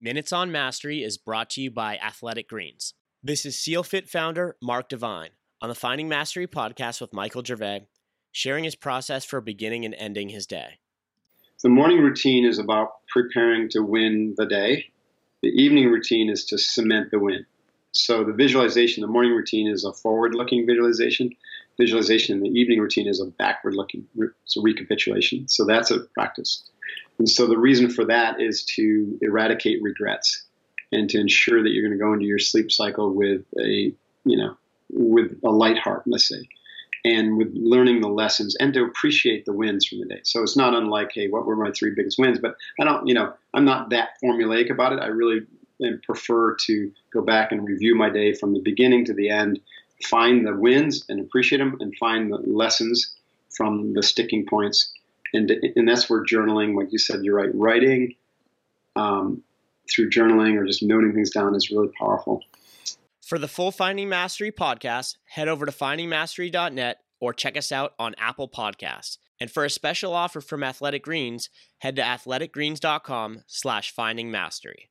Minutes on Mastery is brought to you by Athletic Greens. This is SealFit founder Mark Divine on the Finding Mastery podcast with Michael Gervais, sharing his process for beginning and ending his day. The morning routine is about preparing to win the day. The evening routine is to cement the win. So the visualization, the morning routine is a forward-looking visualization. Visualization in the evening routine is a backward-looking, so recapitulation. So that's a practice. And so the reason for that is to eradicate regrets and to ensure that you're going to go into your sleep cycle with a, you know, with a light heart, let's say, and with learning the lessons and to appreciate the wins from the day. So it's not unlike, hey, what were my three biggest wins? But I don't, you know, I'm not that formulaic about it. I really prefer to go back and review my day from the beginning to the end, find the wins and appreciate them, and find the lessons from the sticking points and and that's where journaling, like you said, you're right, writing um, through journaling or just noting things down is really powerful. For the full Finding Mastery podcast, head over to findingmastery.net or check us out on Apple Podcasts. And for a special offer from Athletic Greens, head to athleticgreens.com slash finding mastery.